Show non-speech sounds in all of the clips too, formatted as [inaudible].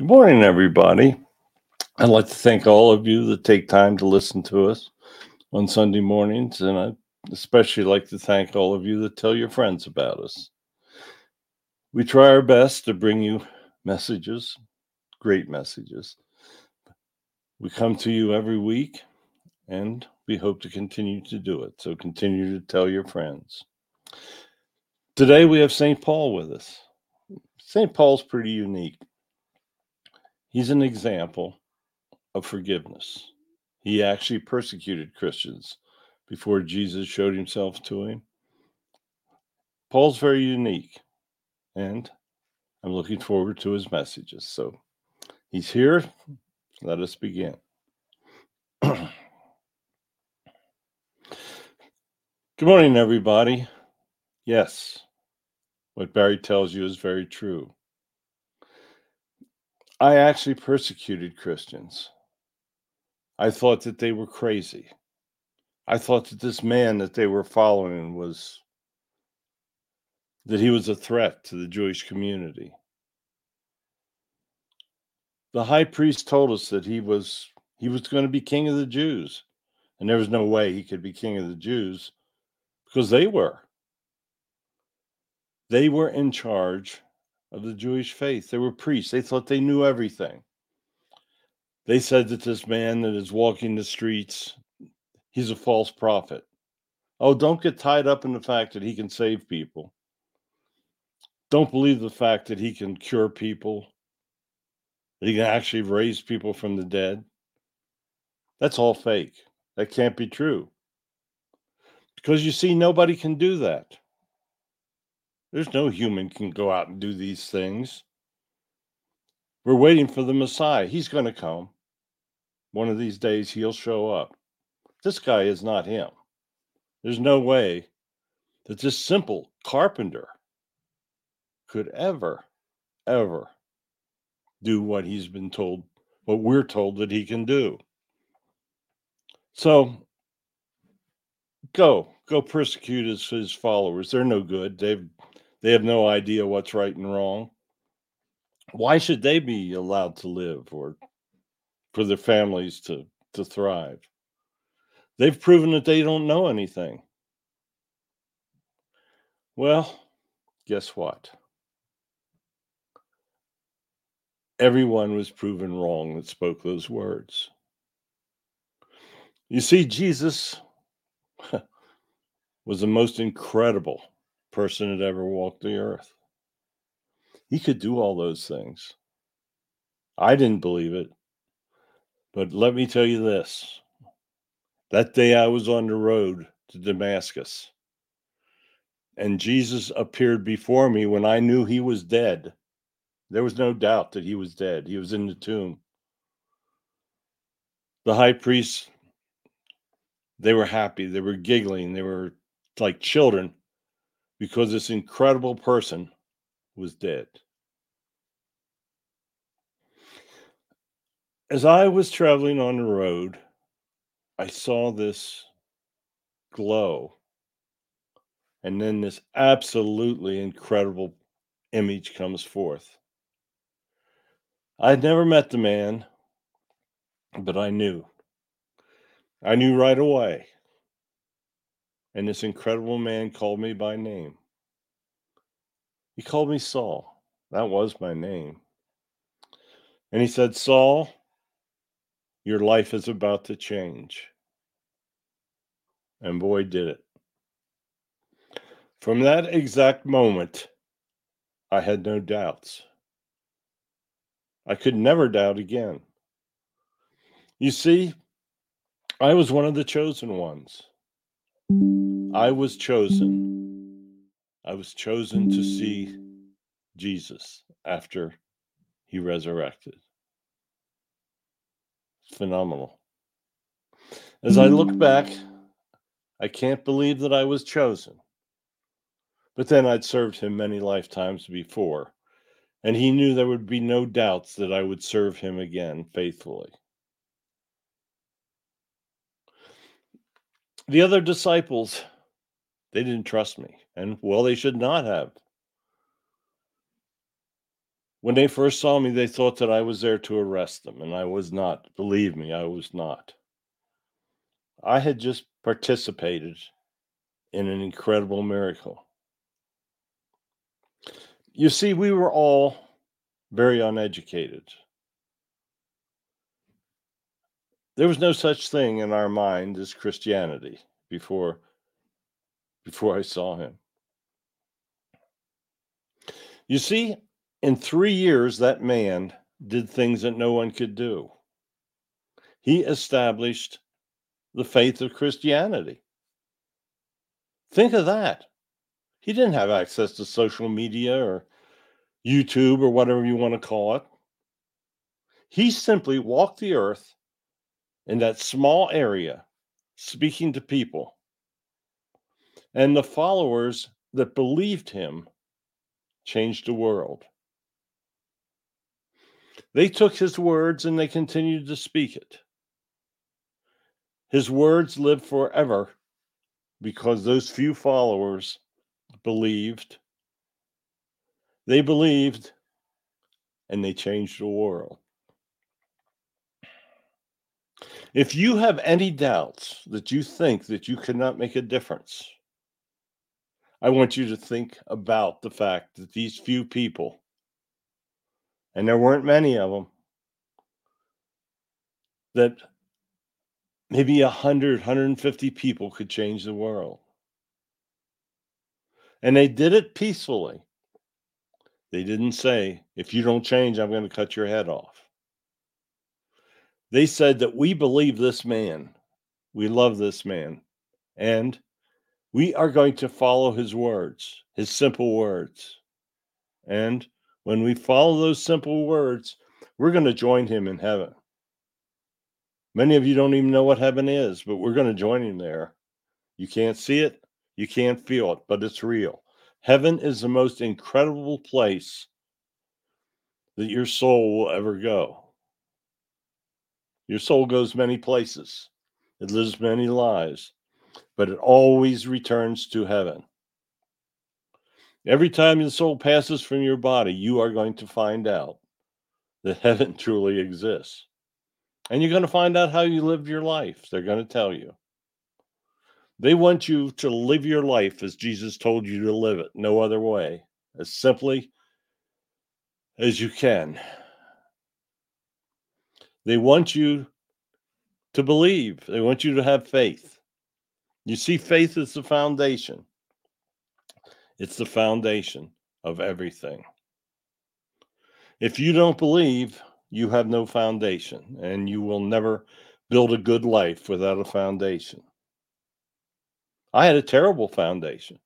Good morning, everybody. I'd like to thank all of you that take time to listen to us on Sunday mornings, and I'd especially like to thank all of you that tell your friends about us. We try our best to bring you messages, great messages. We come to you every week, and we hope to continue to do it. So continue to tell your friends. Today we have St. Paul with us. St. Paul's pretty unique. He's an example of forgiveness. He actually persecuted Christians before Jesus showed himself to him. Paul's very unique, and I'm looking forward to his messages. So he's here. Let us begin. [clears throat] Good morning, everybody. Yes, what Barry tells you is very true. I actually persecuted Christians. I thought that they were crazy. I thought that this man that they were following was that he was a threat to the Jewish community. The high priest told us that he was he was going to be king of the Jews, and there was no way he could be king of the Jews because they were. They were in charge of the Jewish faith. They were priests. They thought they knew everything. They said that this man that is walking the streets, he's a false prophet. Oh, don't get tied up in the fact that he can save people. Don't believe the fact that he can cure people, that he can actually raise people from the dead. That's all fake. That can't be true. Because you see, nobody can do that. There's no human can go out and do these things. We're waiting for the Messiah. He's going to come. One of these days, he'll show up. This guy is not him. There's no way that this simple carpenter could ever, ever do what he's been told, what we're told that he can do. So go, go persecute his, his followers. They're no good. They've they have no idea what's right and wrong. Why should they be allowed to live or for their families to, to thrive? They've proven that they don't know anything. Well, guess what? Everyone was proven wrong that spoke those words. You see, Jesus was the most incredible person that ever walked the earth. He could do all those things. I didn't believe it. But let me tell you this that day I was on the road to Damascus, and Jesus appeared before me when I knew he was dead. There was no doubt that he was dead, he was in the tomb. The high priests, they were happy, they were giggling, they were like children because this incredible person was dead. As I was traveling on the road, I saw this glow. And then this absolutely incredible image comes forth. I had never met the man, but I knew. I knew right away and this incredible man called me by name. He called me Saul. That was my name. And he said, Saul, your life is about to change. And boy, did it. From that exact moment, I had no doubts. I could never doubt again. You see, I was one of the chosen ones. I was chosen. I was chosen to see Jesus after he resurrected. Phenomenal. As I look back, I can't believe that I was chosen. But then I'd served him many lifetimes before, and he knew there would be no doubts that I would serve him again faithfully. The other disciples, they didn't trust me. And well, they should not have. When they first saw me, they thought that I was there to arrest them, and I was not. Believe me, I was not. I had just participated in an incredible miracle. You see, we were all very uneducated. There was no such thing in our mind as Christianity before before I saw him. You see, in 3 years that man did things that no one could do. He established the faith of Christianity. Think of that. He didn't have access to social media or YouTube or whatever you want to call it. He simply walked the earth in that small area, speaking to people. And the followers that believed him changed the world. They took his words and they continued to speak it. His words live forever because those few followers believed. They believed and they changed the world. If you have any doubts that you think that you cannot make a difference, I want you to think about the fact that these few people, and there weren't many of them, that maybe 100, 150 people could change the world. And they did it peacefully. They didn't say, if you don't change, I'm going to cut your head off. They said that we believe this man, we love this man, and we are going to follow his words, his simple words. And when we follow those simple words, we're going to join him in heaven. Many of you don't even know what heaven is, but we're going to join him there. You can't see it, you can't feel it, but it's real. Heaven is the most incredible place that your soul will ever go. Your soul goes many places, it lives many lives, but it always returns to heaven. Every time your soul passes from your body, you are going to find out that [laughs] heaven truly exists. And you're going to find out how you live your life. They're going to tell you. They want you to live your life as Jesus told you to live it, no other way, as simply as you can. They want you to believe, they want you to have faith. You see, faith is the foundation, it's the foundation of everything. If you don't believe, you have no foundation, and you will never build a good life without a foundation. I had a terrible foundation.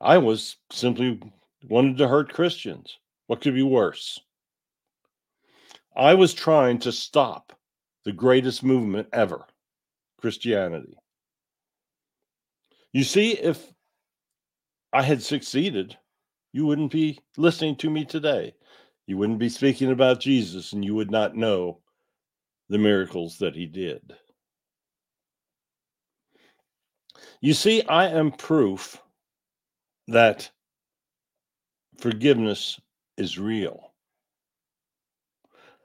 I was simply wanted to hurt Christians. What could be worse? I was trying to stop the greatest movement ever Christianity. You see, if I had succeeded, you wouldn't be listening to me today. You wouldn't be speaking about Jesus and you would not know the miracles that he did. You see, I am proof that forgiveness is real.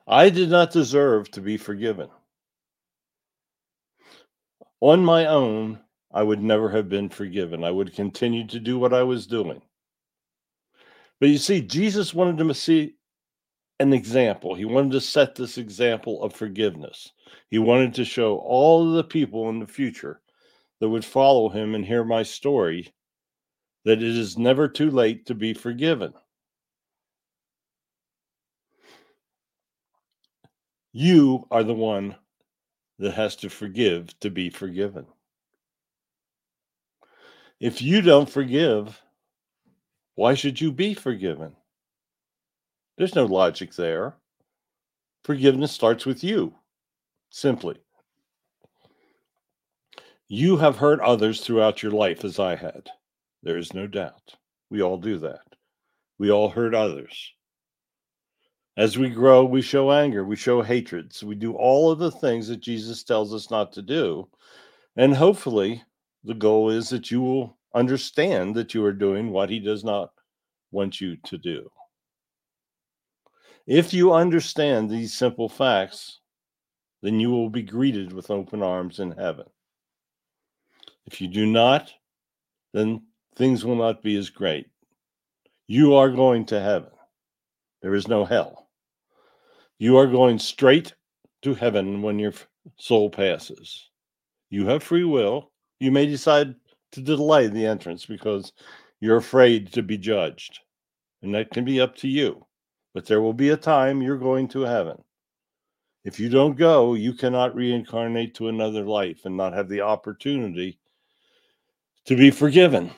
I did not deserve to be forgiven. On my own, I would never have been forgiven. I would continue to do what I was doing. But you see, Jesus wanted to see an example. He wanted to set this example of forgiveness. He wanted to show all of the people in the future that would follow him and hear my story that it is never too late to be forgiven. You are the one that has to forgive to be forgiven. If you don't forgive, why should you be forgiven? There's no logic there. Forgiveness starts with you, simply. You have hurt others throughout your life, as I had. There is no doubt. We all do that. We all hurt others. As we grow, we show anger, we show hatred. So we do all of the things that Jesus tells us not to do. And hopefully, the goal is that you will understand that you are doing what he does not want you to do. If you understand these simple facts, then you will be greeted with open arms in heaven. If you do not, then things will not be as great. You are going to heaven. There is no hell. You are going straight to heaven when your soul passes. You have free will. You may decide to delay the entrance because you're afraid to be judged. And that can be up to you. But there will be a time you're going to heaven. If you don't go, you cannot reincarnate to another life and not have the opportunity to be forgiven.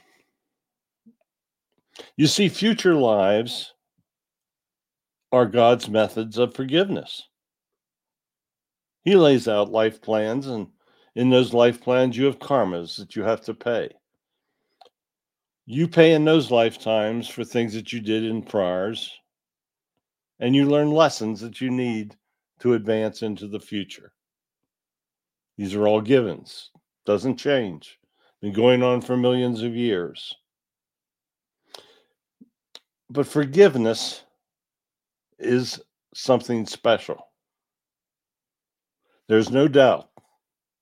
You see, future lives are God's methods of forgiveness. He lays out life plans, and in those life plans, you have karmas that you have to pay. You pay in those lifetimes for things that you did in priors, and you learn lessons that you need to advance into the future. These are all givens, doesn't change. Been going on for millions of years. But forgiveness is something special. There's no doubt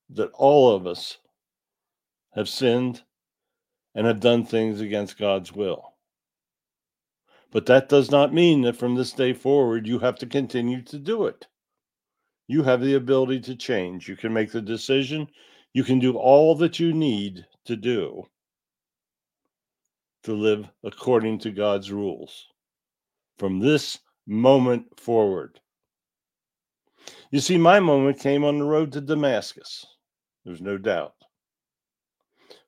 that all of us have sinned and have done things against God's will. But that does not mean that from this day forward you have to continue to do it. You have the ability to change. You can make the decision. You can do all that you need to do to live according to God's rules from this moment forward. You see, my moment came on the road to Damascus. There's no doubt.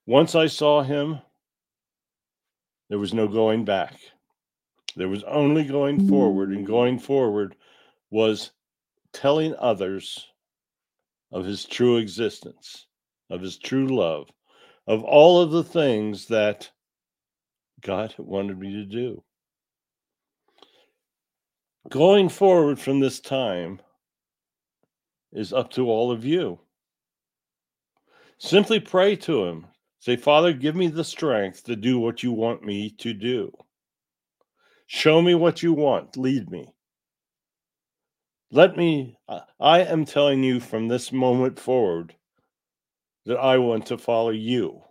Once I saw him, there was no going back. There was only going forward, and going forward was telling others of his true existence, of his true love, of all of the things that God wanted me to do. Going forward from this time is up to all of you. Simply pray to Him. Say, Father, give me the strength to do what you want me to do. Show me what you want. Lead me. Let me, I am telling you from this moment forward that I want to follow you.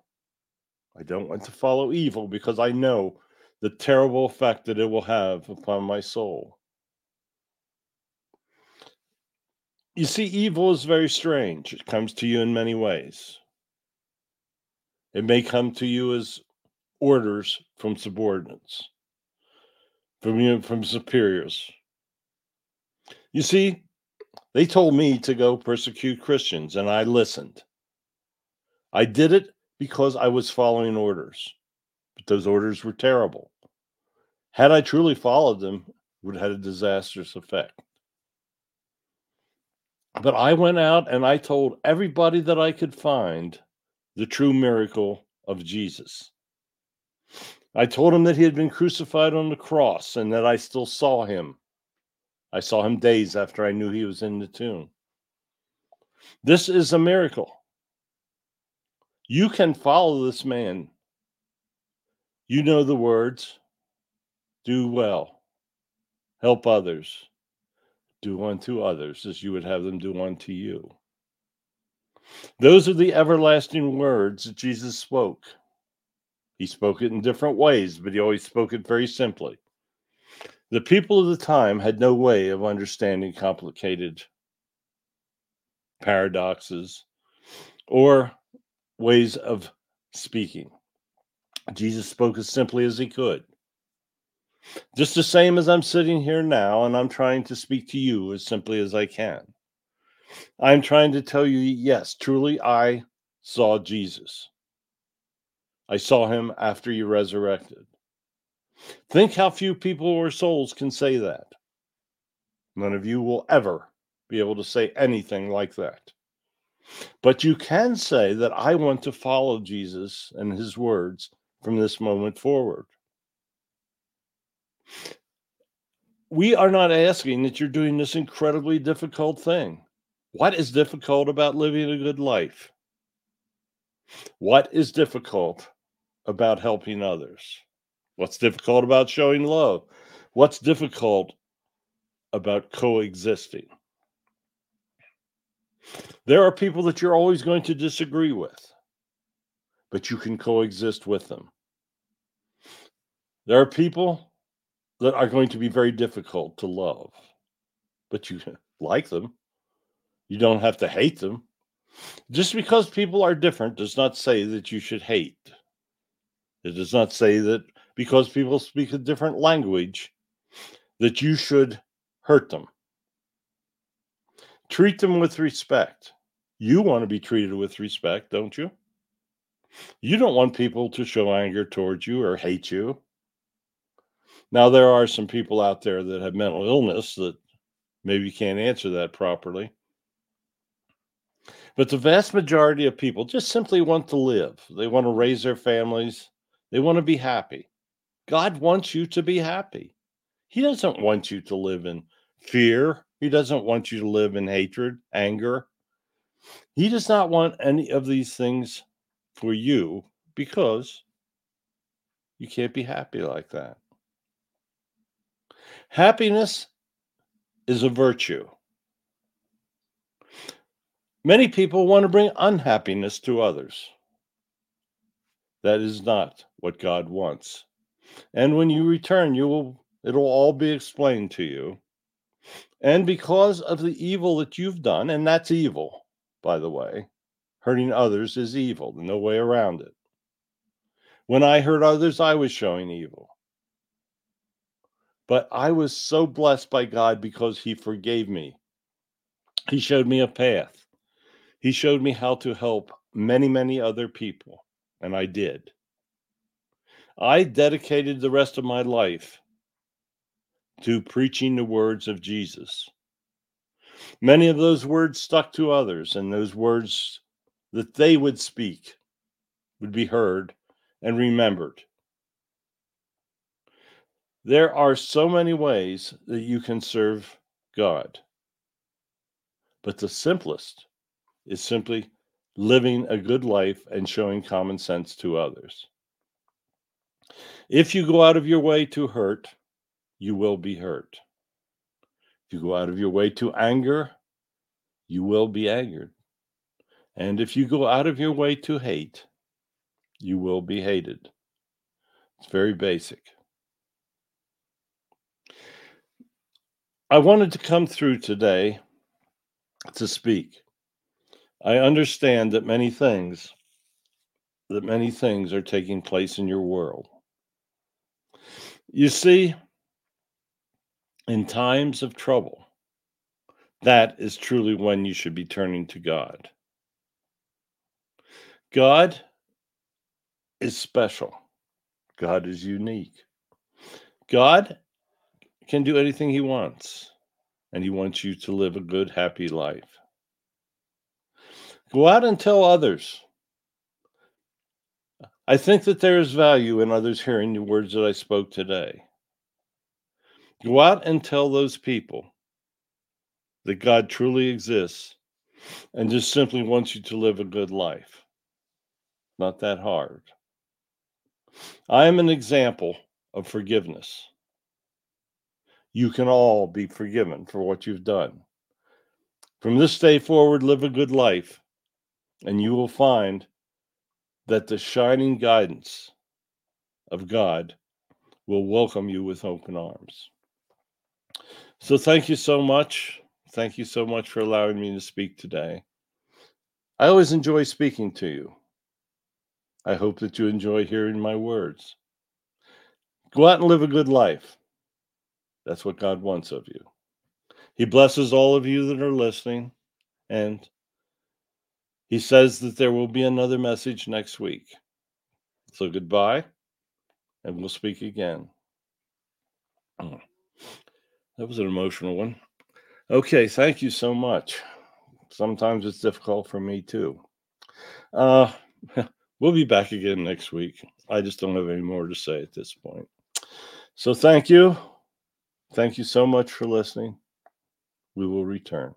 I don't want to follow evil because I know the terrible effect that it will have upon my soul. You see, evil is very strange. It comes to you in many ways. It may come to you as orders from subordinates, from you, from superiors. You see, they told me to go persecute Christians, and I listened. I did it because I was following orders, but those orders were terrible. Had I truly followed them, would have had a disastrous effect. But I went out and I told everybody that I could find the true miracle of Jesus. I told him that he had been crucified on the cross and that I still saw him. I saw him days after I knew he was in the tomb. This is a miracle. You can follow this man. You know the words do well, help others, do unto others as you would have them do unto you. Those are the everlasting words that Jesus spoke. He spoke it in different ways, but he always spoke it very simply. The people of the time had no way of understanding complicated paradoxes or ways of speaking. Jesus spoke as simply as he could. Just the same as I'm sitting here now and I'm trying to speak to you as simply as I can. I'm trying to tell you, yes, truly, I saw Jesus. I saw him after he resurrected. Think how few people or souls can say that. None of you will ever be able to say anything like that. But you can say that I want to follow Jesus and his words from this moment forward. We are not asking that you're doing this incredibly difficult thing. What is difficult about living a good life? What is difficult about helping others? What's difficult about showing love? What's difficult about coexisting. There are people that you're always going to disagree with, but you can coexist with them. There are people that are going to be very difficult to love, but you [laughs] like them. You don't have to hate them. Just because people are different does not say that you should hate. It does not say that because people speak a different language that you should hurt them. Treat them with respect. You want to be treated with respect, don't you? You don't want people to show anger towards you or hate you. Now, there are some people out there that have mental illness that maybe can't answer that properly. But the vast majority of people just simply want to live. They want to raise their families. They want to be happy. God wants you to be happy. He doesn't want you to live in fear. He doesn't want you to live in hatred, anger. He does not want any of these things for you because you can't be happy like that. Happiness is a virtue. Many people want to bring unhappiness to others. That is not what God wants. And when you return, you will it'll all be explained to you. And because of the evil that you've done, and that's evil, by the way, hurting others is evil, no way around it. When I hurt others, I was showing evil. But I was so blessed by God because He forgave me. He showed me a path. He showed me how to help many, many other people, and I did. I dedicated the rest of my life to preaching the words of Jesus. Many of those words stuck to others, and those words that they would speak would be heard and remembered. There are so many ways that you can serve God, but the simplest is simply living a good life and showing common sense to others. If you go out of your way to hurt, you will be hurt. If you go out of your way to anger, you will be angered. And if you go out of your way to hate, you will be hated. It's very basic. I wanted to come through today to speak. I understand that many things that many things are taking place in your world. You see, in times of trouble, that is truly when you should be turning to God. God is special. God is unique. God can do anything he wants, and he wants you to live a good, happy life. Go out and tell others. I think that there is value in others hearing the words that I spoke today. Go out and tell those people that God truly exists and just simply wants you to live a good life. Not that hard. I am an example of forgiveness you can all be forgiven for what you've done. From this day forward, live a good life, and you will find that the shining guidance of God will welcome you with open arms. So, thank you so much. Thank you so much for allowing me to speak today. I always enjoy speaking to you. I hope that you enjoy hearing my words. Go out and live a good life. That's what God wants of you. He blesses all of you that are listening, and He says that there will be another message next week. So goodbye, and we'll speak again. That was an emotional one. Okay, thank you so much. Sometimes it's difficult for me too. Uh, [laughs] we'll be back again next week. I just don't have any more to say at this point. So thank you. Thank you so much for listening. We will return.